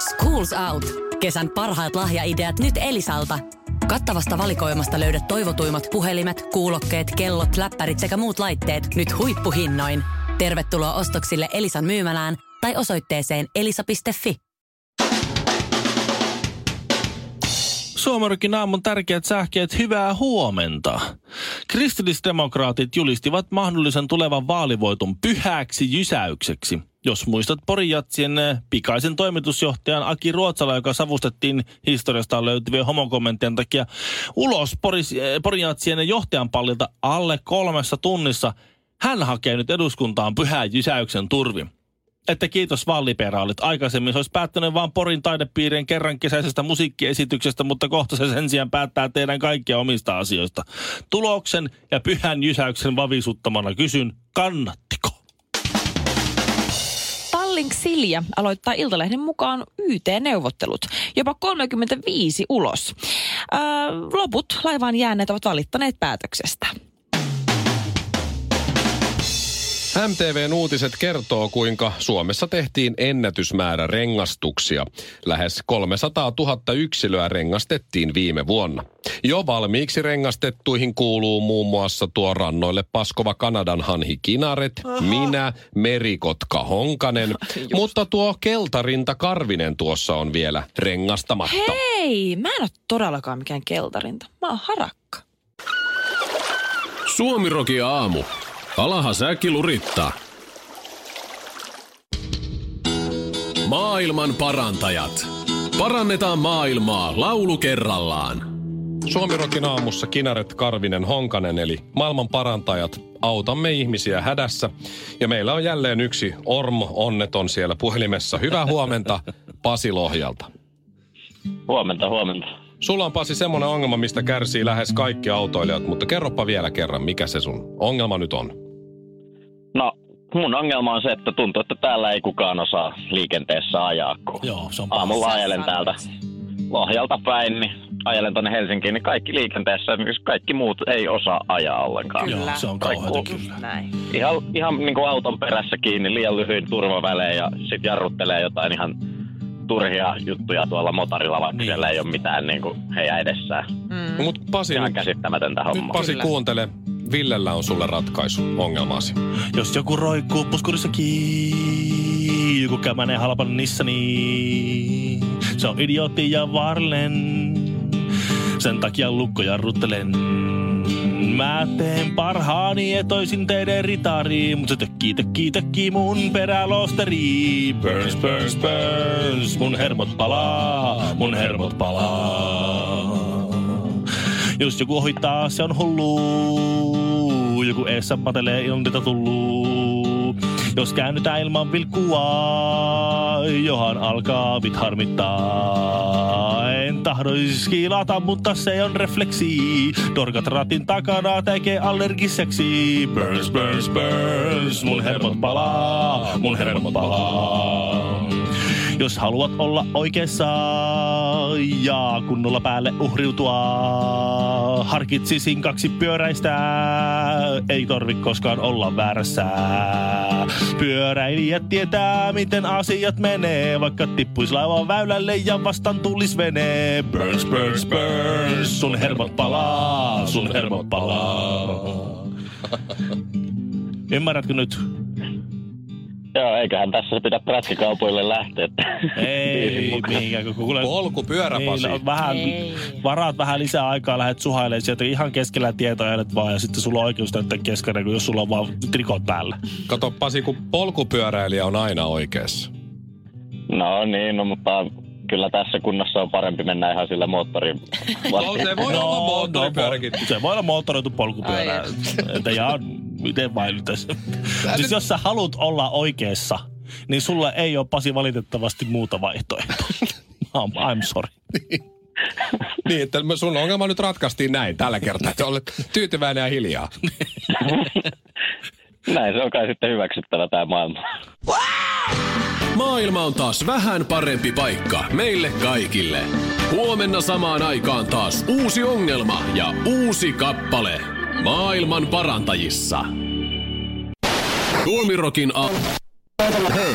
Schools Out. Kesän parhaat lahjaideat nyt Elisalta. Kattavasta valikoimasta löydät toivotuimmat puhelimet, kuulokkeet, kellot, läppärit sekä muut laitteet nyt huippuhinnoin. Tervetuloa ostoksille Elisan myymälään tai osoitteeseen elisa.fi. Suomerokin aamun tärkeät sähkeet, hyvää huomenta. Kristillisdemokraatit julistivat mahdollisen tulevan vaalivoiton pyhäksi jysäykseksi. Jos muistat Porijatsien eh, pikaisen toimitusjohtajan Aki Ruotsala, joka savustettiin historiasta löytyvien homokommenttien takia ulos Poris, eh, Porijatsien johtajan pallilta alle kolmessa tunnissa, hän hakee nyt eduskuntaan pyhän jysäyksen turvi että kiitos valliperaalit. Aikaisemmin se olisi päättänyt vain Porin taidepiirien kerran kesäisestä musiikkiesityksestä, mutta kohta se sen sijaan päättää teidän kaikkia omista asioista. Tuloksen ja pyhän jysäyksen vavisuttamana kysyn, kannattiko? Tallink Silja aloittaa Iltalehden mukaan YT-neuvottelut. Jopa 35 ulos. Öö, loput laivaan jääneet ovat valittaneet päätöksestä. MTVn uutiset kertoo, kuinka Suomessa tehtiin ennätysmäärä rengastuksia. Lähes 300 000 yksilöä rengastettiin viime vuonna. Jo valmiiksi rengastettuihin kuuluu muun muassa tuo rannoille paskova Kanadan hanhi Kinaret, Aha. minä, merikotka Honkanen, mutta tuo keltarinta Karvinen tuossa on vielä rengastamatta. Hei, mä en ole todellakaan mikään keltarinta. Mä oon harakka. Suomiroki aamu. Alaha säkki lurittaa. Maailman parantajat. Parannetaan maailmaa laulu kerrallaan. Suomirokin aamussa Kinaret Karvinen Honkanen eli maailman parantajat. Autamme ihmisiä hädässä. Ja meillä on jälleen yksi Ormo onneton siellä puhelimessa. Hyvää huomenta Pasi Lohjalta. Huomenta, huomenta. Sulla on Pasi semmoinen ongelma, mistä kärsii lähes kaikki autoilijat, mutta kerropa vielä kerran, mikä se sun ongelma nyt on? No, mun ongelma on se, että tuntuu, että täällä ei kukaan osaa liikenteessä ajaa. Kun Joo, se on aamulla ajelen täältä Lohjalta päin, niin ajelen tonne Helsinkiin, niin kaikki liikenteessä, kaikki muut ei osaa ajaa ollenkaan. Joo, se on kauheata kyllä. Näin. Ihan, ihan niin kuin auton perässä kiinni, liian lyhyin turvavälein ja sitten jarruttelee jotain ihan turhia juttuja tuolla motorilla, vaikka Niin. siellä ei ole mitään niin kuin heidän edessään. Mm. No, mut Pasi, Ihan nyt, käsittämätöntä nyt hommaa. Pasi kuuntele. Villellä on sulle ratkaisu ongelmaasi. Jos joku roikkuu puskurissa kiinni, joku kämänen halpan nissani, se on idiootti ja vaarallinen. Sen takia lukkoja ruttelen. Mä teen parhaani etoisin teidän ritariin, mutta se tökkii, tökkii, tökkii mun perälosteri. Burns, burns, burns, mun hermot palaa, mun hermot palaa. Jos joku ohittaa, se on hullu. Joku eessä patelee ilman tätä tullu. Jos käännytään ilman vilkkua, johan alkaa vit harmittaa. Tahdoisi kilata, mutta se on refleksi. Dorkat ratin takana tekee allergiseksi. Burns, burns, burns, mun hermot palaa, mun hermot palaa. Jos haluat olla oikeassa ja kunnolla päälle uhriutua, harkitsisin kaksi pyöräistä, ei tarvi koskaan olla väärässä. Pyöräilijät tietää, miten asiat menee, vaikka tippuis laivan väylälle ja vastaan tulis vene. Burns, burns, burns, sun hermot palaa, sun hermot palaa. Ymmärrätkö nyt? Joo, eiköhän tässä pidä prätkäkaupoille lähteä. Ei, mihinkään, kun kuule... Polkupyörä, Pasi. Niin, on vähän, Ei. varaat vähän lisää aikaa, lähdet suhailemaan sieltä ihan keskellä tietoajanet vaan ja sitten sulla on oikeus näyttää keskellä, kun jos sulla on vaan trikot päällä. Kato Pasi, kun polkupyöräilijä on aina oikeassa. No niin, no mutta kyllä tässä kunnossa on parempi mennä ihan sillä moottorin No, se voi olla moottoripyöräkin. no, se voi olla moottoritu polkupyörä. Että ja miten vain nyt tässä. Siis jos sä haluat olla oikeassa, niin sulla ei ole Pasi valitettavasti muuta vaihtoehtoa. I'm, I'm sorry. Niin, että sun ongelma nyt ratkaistiin näin tällä kertaa, että olet tyytyväinen ja hiljaa. Näin se on kai sitten hyväksyttävä tämä maailma. Maailma on taas vähän parempi paikka meille kaikille. Huomenna samaan aikaan taas uusi ongelma ja uusi kappale. Maailman parantajissa. Tuomirokin a... Hei!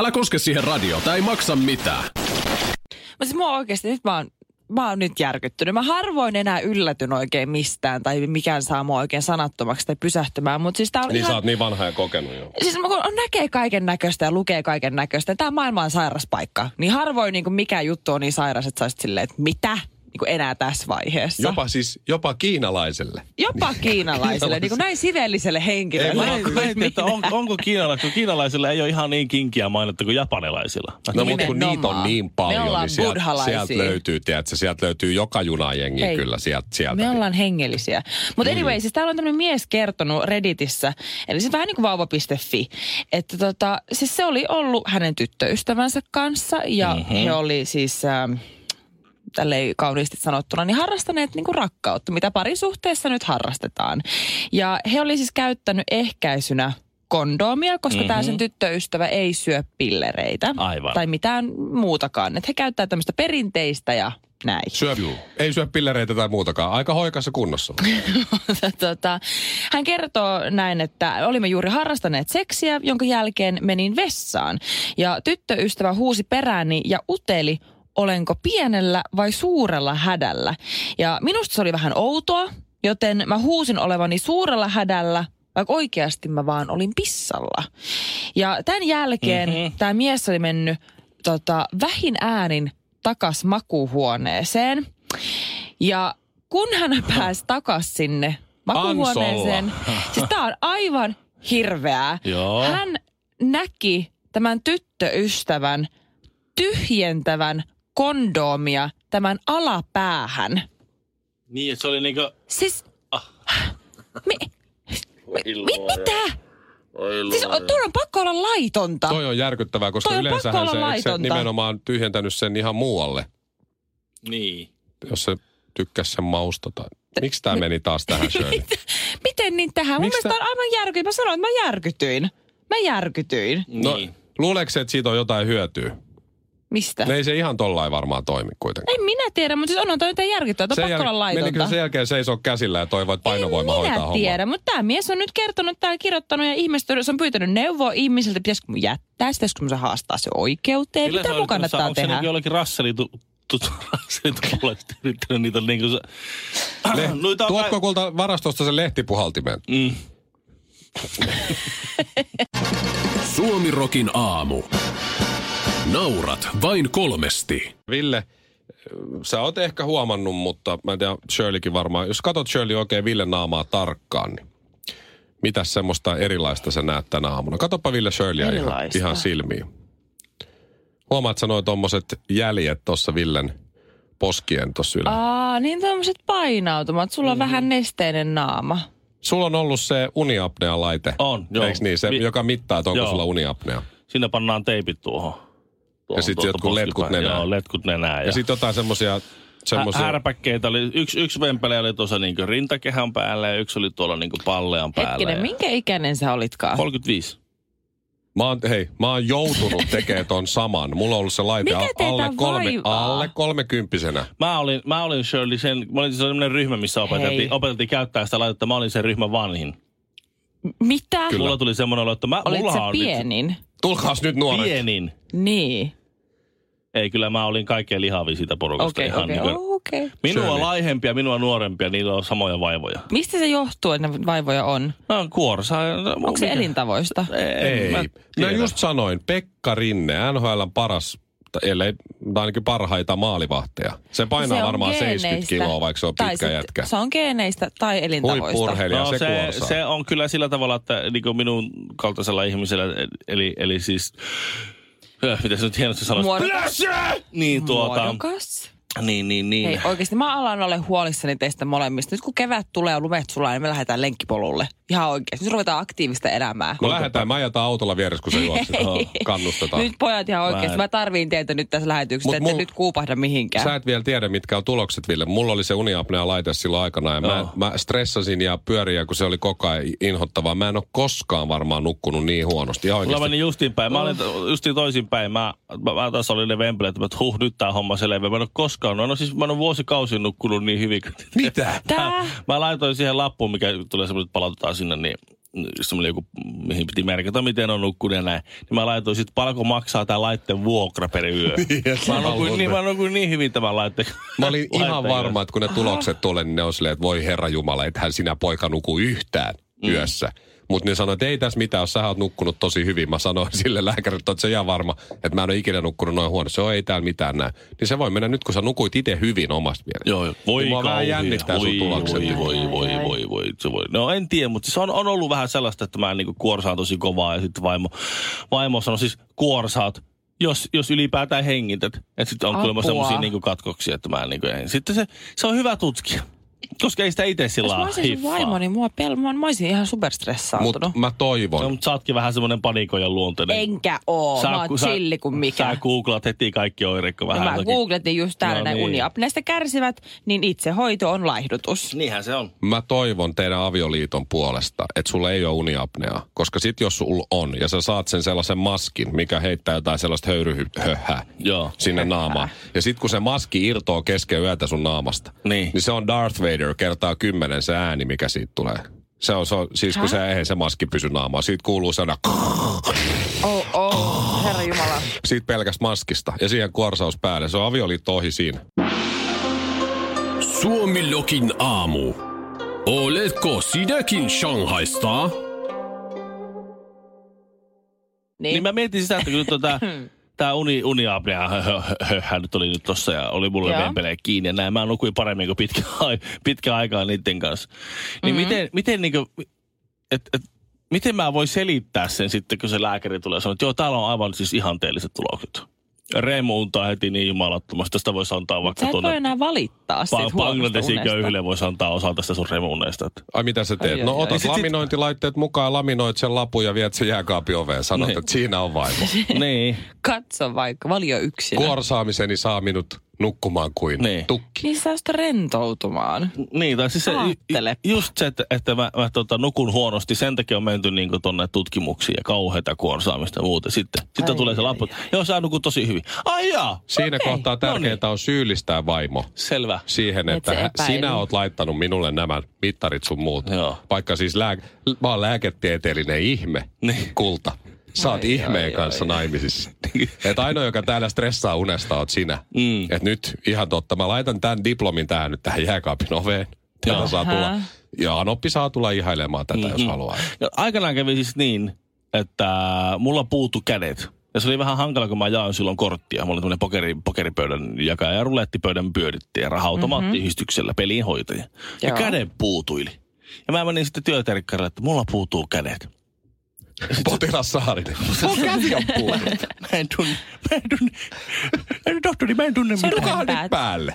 Älä koske siihen radio, tää ei maksa mitään. Mutta siis mua oikeasti, nyt mä oon, mä oon nyt järkyttynyt. Mä harvoin enää yllätyn oikein mistään tai mikään saa mua oikein sanattomaksi tai pysähtymään. Mutta siis tää on Niin ihan... sä oot niin vanha ja kokenut jo. Siis kun on näkee kaiken näköistä ja lukee kaiken näköistä. Tämä maailma on sairas paikka. Niin harvoin niin mikä juttu on niin sairas, että sä silleen, että mitä? Niin enää tässä vaiheessa. Jopa siis, jopa kiinalaiselle. Jopa kiinalaiselle, niin kuin näin siveelliselle henkilölle. Mä mietin, että on, onko kiinalaisilla, kun kiinalaisilla ei ole ihan niin kinkiä mainetta kuin japanilaisilla. No mutta kun niitä on niin paljon, niin sieltä, sieltä löytyy, tiedätkö, sieltä löytyy joka junajengi Hei, kyllä sieltä. sieltä. Me ollaan hengellisiä. Mutta anyway, siis täällä on tämmöinen mies kertonut Redditissä, eli siis vähän niin kuin vauva.fi, että tota, siis se oli ollut hänen tyttöystävänsä kanssa ja mm-hmm. he oli siis... Ähm, tälleen kauniisti sanottuna, niin harrastaneet niin kuin rakkautta, mitä parisuhteessa nyt harrastetaan. Ja he oli siis käyttänyt ehkäisynä kondoomia, koska mm-hmm. tämä sen tyttöystävä ei syö pillereitä. Aivan. Tai mitään muutakaan. Että he käyttää tämmöistä perinteistä ja näin. Syö, ei syö pillereitä tai muutakaan. Aika hoikassa kunnossa. tota, hän kertoo näin, että olimme juuri harrastaneet seksiä, jonka jälkeen menin vessaan. Ja tyttöystävä huusi perääni ja uteli, olenko pienellä vai suurella hädällä. Ja minusta se oli vähän outoa, joten mä huusin olevani suurella hädällä, vaikka oikeasti mä vaan olin pissalla. Ja tämän jälkeen mm-hmm. tämä mies oli mennyt tota, vähin äänin takas makuuhuoneeseen. Ja kun hän pääsi takas sinne makuuhuoneeseen, siis tää on aivan hirveää. Joo. Hän näki tämän tyttöystävän tyhjentävän kondoomia tämän alapäähän. Niin, että se oli niinku... Siis... Mi, mi, mi, mitä? Siis on- tuolla on pakko olla laitonta. Toi on järkyttävää, koska on yleensä se, se nimenomaan tyhjentänyt sen ihan muualle, Niin. jos se tykkäsi sen mausta. Tai... Miksi tämä meni taas tähän Shirley? Miten niin tähän? Mun Miksi mielestä on aivan järkytyin. Mä sanoin, että mä järkytyin. Mä järkytyin. No, niin. luuleeko se, että siitä on jotain hyötyä? Mistä? Ne ei se ihan tollain varmaan toimi kuitenkaan. En minä tiedä, mutta siis onhan toi jotain järkyttävää. Toi on pakko olla menikö laitonta. se sen jälkeen seisoo käsillä ja toivoo, että painovoima en hoitaa minä hommaa? tiedä, mutta tämä mies on nyt kertonut täällä kirjoittanut ja ihmestynyt. Se on pyytänyt neuvoa ihmisiltä, pitäisikö mun jättää, sitä, pitäisikö mun haastaa se oikeuteen. Millä Mitä mun kannattaa onko se tehdä? niinku jollekin rasselitu, tut, rasselitu yrittänyt niitä niinku se... Le- Noita on Tuotko kai- kulta varastosta sen lehtipuhaltimen? Mm. Suomirokin aamu. Naurat vain kolmesti. Ville, sä oot ehkä huomannut, mutta mä en tiedä, Shirleykin varmaan. Jos katsot Shirley oikein Ville naamaa tarkkaan, niin mitäs semmoista erilaista sä näet tänä aamuna? Katoppa Ville Shirleyä ihan, ihan silmiin. Huomaat sä noin tommoset jäljet tuossa Villen poskien tuossa ylä. Aa, niin tommoset painautumat. Sulla on Mm-hmm. vähän nesteinen naama. Sulla on ollut se uniapnea-laite. On, joo. Eikö niin? Se, joka mittaa, että onko Joo. sulla uniapnea. Sinne pannaan teipit tuohon. Tuohon sit tuolta jotkut letkut nenään. Joo, letkut nenään. Ja sitten jotain semmosia... semmosia Hä- härpäkkeitä oli, yksi, yksi vempele oli tuossa niinku rintakehän päällä ja yksi oli tuolla niinku pallean päällä. Hetkinen, ja- minkä ikäinen sä olitkaan? 35. Mä oon, hei, mä oon joutunut tekemään ton saman. Mulla on ollut se laite Mikä alle, kolme, vaivaa? alle kolmekymppisenä. Mä olin, mä olin Shirley sen, mä olin sellainen ryhmä, missä opeteltiin, opeteltiin käyttää sitä laitetta. Mä olin sen ryhmän vanhin. Mitä? Kyllä. Mulla tuli semmoinen olo, että mä, Olit sä on nyt pienin? Tulkaas nyt nuoret. pienin. Niin. Ei, kyllä mä olin kaikkein lihavin siitä porukasta. Okei, ihan okei, niin kuin- oh, okei. Minua Shirley. laihempia, minua nuorempia, niillä on samoja vaivoja. Mistä se johtuu, että ne vaivoja on? No, kuorsa. Onko se elintavoista? Ei. Mä Mä tiedä. just sanoin, Pekka Rinne, NHLn paras, ellei tai ainakin parhaita maalivahteja. Se painaa Se varmaan 70 geeneistä. kiloa, vaikka se on Tai pitkä sit jätkä. Se on geeneistä tai elintavoista. No se, se, kuorsaa. se on kyllä sillä tavalla, että niin kuin minun kaltaisella ihmisellä, eli, eli siis, äh, miten se nyt hienosti sanoisi? Muodokas. Niin tuota, Muodokas. niin, niin, niin. Hei, oikeasti mä alan olla huolissani teistä molemmista. Nyt kun kevät tulee ja lumet sulaa, niin me lähdetään lenkkipolulle. Ihan oikeasti. Nyt ruvetaan aktiivista elämää. No lähdetään, mä ajetaan autolla vieressä, kun se juokset. Kannustetaan. Nyt pojat ihan oikeasti. Mä Mä tarviin teitä nyt tässä lähetyksessä, ette mul- nyt kuupahda mihinkään. Sä et vielä tiedä, mitkä on tulokset, Ville. Mulla oli se uniapnea laite silloin aikana ja mä, mä stressasin ja pyörin, ja kun se oli koko ajan inhottavaa. Mä en ole koskaan varmaan nukkunut niin huonosti. Ihan Mulla meni justiin päin. Mä olin justiin toisinpäin. Mä, mä, mä taas olin ne vempelet, että huh, nyt tää homma selvä. Mä en ole koskaan, no, no siis mä en ole vuosikausin nukkunut niin hyvin. Mitä? Tää? Mä laitoin siihen lappuun, mikä tulee semmoinen, että palautetaan sinne, niin jos oli joku, mihin piti merkata, miten on nukkunut ja näin. Niin mä laitoin sitten, paljonko maksaa tämä laitteen vuokra per yö. mä, nukuin, niin, mä nukuin niin hyvin tämän laitteen. Mä olin ihan laitteen varma, että kun ne tulokset tulee, niin ne on silleen, että voi herra Jumala, ethän sinä poika nuku yhtään yössä. Mutta ne sanoi, että ei tässä mitään, jos sä oot nukkunut tosi hyvin. Mä sanoin sille lääkärille, että se ihan varma, että mä en ole ikinä nukkunut noin huonosti. Se on, ei täällä mitään näin. Niin se voi mennä nyt, kun sä nukuit itse hyvin omasta mielestä. Joo, joo. Voi Niin vähän jännittää sun voi, tulokset. Voi, voi, voi, voi, voi, se voi. No en tiedä, mutta siis on, on ollut vähän sellaista, että mä niinku kuorsaan tosi kovaa ja sitten vaimo, vaimo sanoi siis kuorsaat, jos, jos ylipäätään hengität. Että sitten on kuulemma semmoisia niinku katkoksia, että mä en niinku, en. Sitten se, se on hyvä tutkia. Koska ei sitä itse sillä Jos mä olisin sun vaimo, niin mua pel- mä, mä olisin ihan superstressaantunut. Mutta mä toivon. No, mutta sä ootkin vähän semmoinen panikojan luonteinen. Enkä oo. mä oon chilli kuin mikä. Sä googlat heti kaikki oireet, kun No vähän mä jotakin- googletin just täällä No näin niin. uniapneesta kärsivät, niin itsehoito on laihdutus. Niinhän se on. Mä toivon teidän avioliiton puolesta, että sulla ei ole uniapnea. Koska sit jos sulla on, ja sä saat sen sellaisen maskin, mikä heittää jotain sellaista höyryhöhää Joo. sinne naamaan. Ja sit kun se maski irtoaa kesken yötä sun naamasta, Niin. niin se on Darth Vader kertaa kymmenen se ääni, mikä siitä tulee. Se on, se on siis kun se, ei se maski pysy naamaan. Siitä kuuluu sellainen Oh, oh, herra Jumala. siitä pelkästä maskista. Ja siihen kuorsaus päälle. Se on avioliitto ohi siinä. Suomilokin aamu. Oletko sinäkin Shanghaista? Niin. Niin mä mietin sitä, että kun nyt tää uni, uniapnea hö, hö, hö, hö, nyt oli nyt tossa ja oli mulle Joo. vempelee kiinni ja näin. Mä nukuin paremmin kuin pitkä, pitkä aikaa niiden kanssa. Niin mm-hmm. miten, miten niinku, et, et, miten mä voin selittää sen sitten, kun se lääkäri tulee ja sanoo, että joo, täällä on aivan siis ihanteelliset tulokset. Remu untaa heti niin jumalattomasti. Tästä voisi antaa vaikka Sä et voi tuonne enää valittaa siitä pa- huonosta Bangladesin köyhille voisi antaa osa tästä sun remuuneesta. Että. Ai mitä sä teet? Ai, no ai, ai. otat Sit- sit- laminointilaitteet mukaan, laminoit sen lapun ja viet sen jääkaapin oveen. Sanot, Niin. että siinä on vaimo. niin. Katso vaikka, valio yksinä. Kuorsaamiseni saa minut nukkumaan kuin Niin. tukki. Niin sä sitä rentoutumaan. Niin, tai siis se, just se, että, että mä, mä tota, nukun huonosti, sen takia on menty niin tuonne tutkimuksiin ja kauheita kuorsaamista ja muuta. Sitten, sitten Ai, tulee se ai, lappu, joo sä nukut tosi hyvin. Ai jaa, Siinä Okei, kohtaa tärkeintä on syyllistää vaimo selvä. siihen, Et että hä- epäily. sinä oot laittanut minulle nämä mittarit sun muut. Joo. Vaikka siis lää- mä oon lääketieteellinen ihme, Niin. kulta. Sä oot Ai, ihmeen ai, kanssa ai. naimisissa. että ainoa, joka täällä stressaa unesta, oot sinä. Mm. Että nyt ihan totta, mä laitan tämän diplomin tähän nyt tähän jääkaapin oveen. Tätä saa tulla, ja Anoppi saa tulla ihailemaan tätä, jos Mhm. haluaa. Ja aikanaan kävi siis niin, että mulla puuttu kädet. Ja se oli vähän hankala, kun mä jaoin silloin korttia. Mulla oli tämmöinen pokeri, pokeripöydän jakaja ja rulettipöydän pyörittiin ja raha-automaattiyhdistyksellä pelin hoitaja. Ja Joo. kädet puutuili. Ja mä menin sitten työterkkarille, että mulla puutuu kädet. Potilas Saarinen. Mun käsi on puhunut. Mä en tunne, mä en tunne, tohtori, mä en tunne mitään. Tukahan nyt päälle.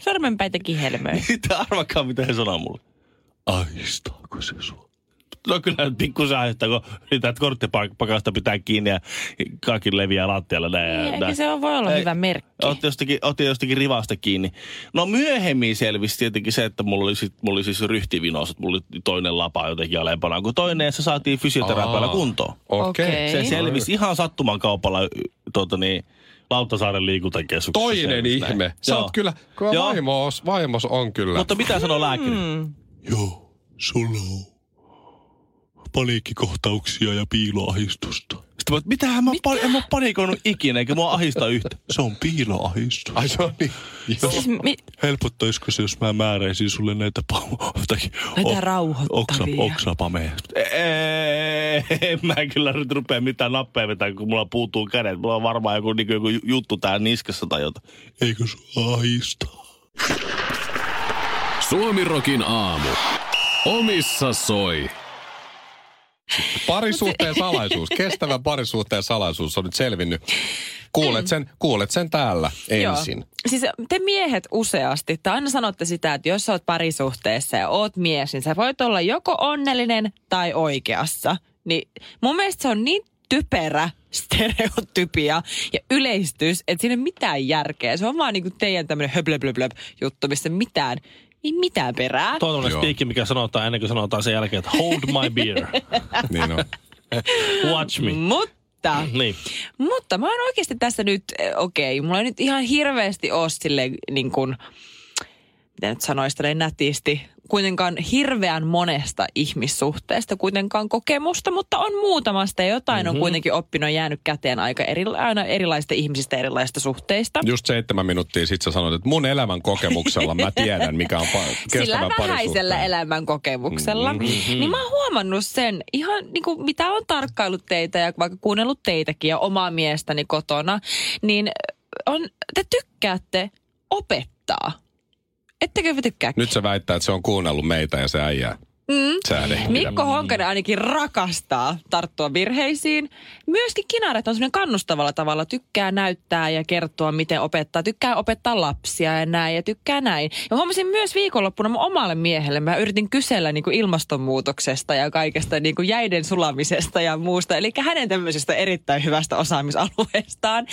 Sormenpäitä kihelmöi. Sitten arvakaa, mitä he sanoo mulle. Aistaako se sua? No kyllä pikkusen aistaa, kun yrität korttipakasta pitää kiinni ja kaikki leviää lattialla näin. ja Eikä näin. se voi olla Ei. hyvä merkki. Otti jostakin, otti jostakin rivasta kiinni. No myöhemmin selvisi tietenkin se, että mulla oli, sit, mulla oli siis ryhtivinos, että mulla oli toinen lapa jotenkin alempana kuin toinen ja se saatiin fysioterapialla kuntoon. Okei. Okei. Se selvisi ihan sattuman kaupalla tuota niin, Lauttasaaren liikuntakeskuksessa. Toinen ihme. näin. Sä Joo. oot kyllä, kyllä vaimos, vaimos on kyllä. Mutta mitä sanoo lääkäri? Mm. Joo, sulla on paniikkikohtauksia ja piiloahistusta. Sitten mä, oon, mitähän mä, pa- en mä panikoinut ikinä, eikä mua ahista yhtä. Se on piiloahistus. Ai se on niin. Joo. Siis mi- Helpottaisiko se, jos mä määräisin sulle näitä pa- jotakin Näitä rauhoittavia. oksapameja? En mä kyllä nyt rupea mitään nappeja vetää, kun mulla puutuu kädet. Mulla on varmaan joku, niin joku juttu tää niskassa tai jotain. Eikö sua ahistaa? Suomirokin aamu. Omissa soi. Parisuhteen salaisuus, kestävä parisuhteen salaisuus on nyt selvinnyt. Kuulet sen, kuulet sen täällä ensin. Joo. Siis te miehet useasti, te aina sanotte sitä, että jos sä oot parisuhteessa ja oot mies, niin sä voit olla joko onnellinen tai oikeassa. Niin mun mielestä se on niin typerä stereotypia ja yleistys, että siinä ei mitään järkeä. Se on vaan niinku teidän tämmöinen höblöblöblöb juttu, missä mitään, ei mitään perää. Tuo on spiikki, mikä sanotaan ennen kuin sanotaan sen jälkeen, että hold my beer. Niin on. Watch me. Mutta Niin. Mutta mä oon oikeasti tässä nyt, eh, okei, mulla ei nyt ihan hirveästi ole sille niin kuin, miten nyt sanoisi tälleen nätisti, kuitenkaan hirveän monesta ihmissuhteesta kuitenkaan kokemusta, mutta on muutamasta ja jotain mm-hmm. on kuitenkin oppinut jäänyt käteen aika eri, aina erilaisista ihmisistä erilaisista suhteista. Just seitsemän minuuttia sitten sä sanoit, että mun elämän kokemuksella mä tiedän, mikä on pa- Sillä vähäisellä elämän kokemuksella. Mm-hmm. Niin mä oon huomannut sen, ihan niin kuin mitä on tarkkailut teitä ja vaikka kuunnellut teitäkin ja omaa miestäni kotona, niin on, te tykkäätte opettaa. Ettekö te tykkää? Nyt se väittää, että se on kuunnellut meitä ja se äijää. Mm. Mikko Honkanen ainakin rakastaa tarttua virheisiin. Myöskin Kinaret on semmoinen kannustavalla tavalla. Tykkää näyttää ja kertoa, miten opettaa. Tykkää opettaa lapsia ja näin ja tykkää näin. Ja huomasin myös viikonloppuna mun omalle miehelle. Mä yritin kysellä niin kuin ilmastonmuutoksesta ja kaikesta niin kuin jäiden sulamisesta ja muusta. Eli hänen tämmöisestä erittäin hyvästä osaamisalueestaan.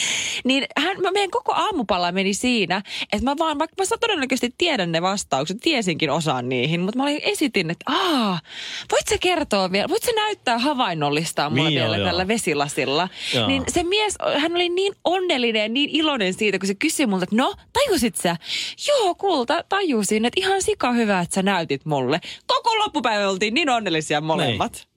Niin hän, mä meidän koko aamupala meni siinä, että mä vaan, vaikka mä todennäköisesti tiedän ne vastaukset, tiesinkin osaan niihin, mutta mä olin esitin, että aa, voit sä kertoa vielä, voit sä näyttää havainnollistaa mulle Niin, joo, vielä joo. tällä vesilasilla. Joo. Niin se mies, hän oli niin onnellinen ja niin iloinen siitä, kun se kysyi multa, että no, tajusit sä? Joo, kulta, tajusin, että ihan sika hyvä, että sä näytit mulle. Koko loppupäivä oltiin niin onnellisia molemmat.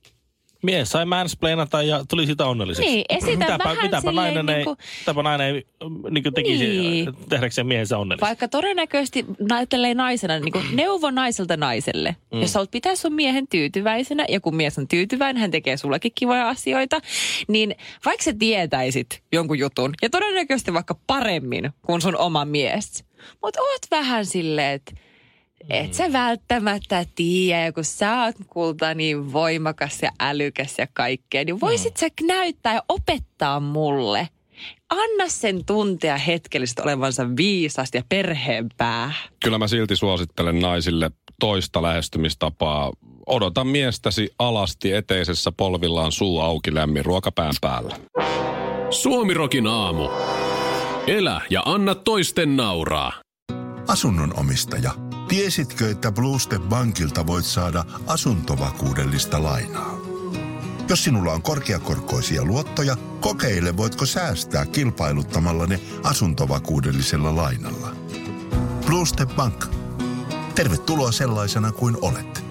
Mies sai mansplainata ja tuli siitä onnelliseksi. Niin, esitä mitäpä, vähän mitäpä nainen, ei, niinku- mitäpä nainen ei niin kuin tekisi Niin. tehdäkseen miehensä onnelliseksi. Vaikka todennäköisesti näyttelee naisena, niin kuin neuvo naiselta naiselle. Mm. Jos sä haluat pitää sun miehen tyytyväisenä ja kun mies on tyytyväinen, hän tekee sullekin kivoja asioita, niin vaikka sä tietäisit jonkun jutun ja todennäköisesti vaikka paremmin kuin sun oma mies, mutta oot vähän silleen, että et sä välttämättä tiedä, ja kun sä oot kulta niin voimakas ja älykäs ja kaikkea, niin voisit sä näyttää ja opettaa mulle. Anna sen tuntea hetkellisesti olevansa viisas ja perheen pää. Kyllä mä silti suosittelen naisille toista lähestymistapaa. Odota miestäsi alasti eteisessä polvillaan suu auki lämmin ruokapään päällä. Suomirokin aamu. Elä ja anna toisten nauraa. Asunnon omistaja, tiesitkö, että Bluestep Bankilta voit saada asuntovakuudellista lainaa? Jos sinulla on korkeakorkoisia luottoja, kokeile voitko säästää kilpailuttamalla ne asuntovakuudellisella lainalla. Bluestep Bank. Tervetuloa sellaisena kuin olet.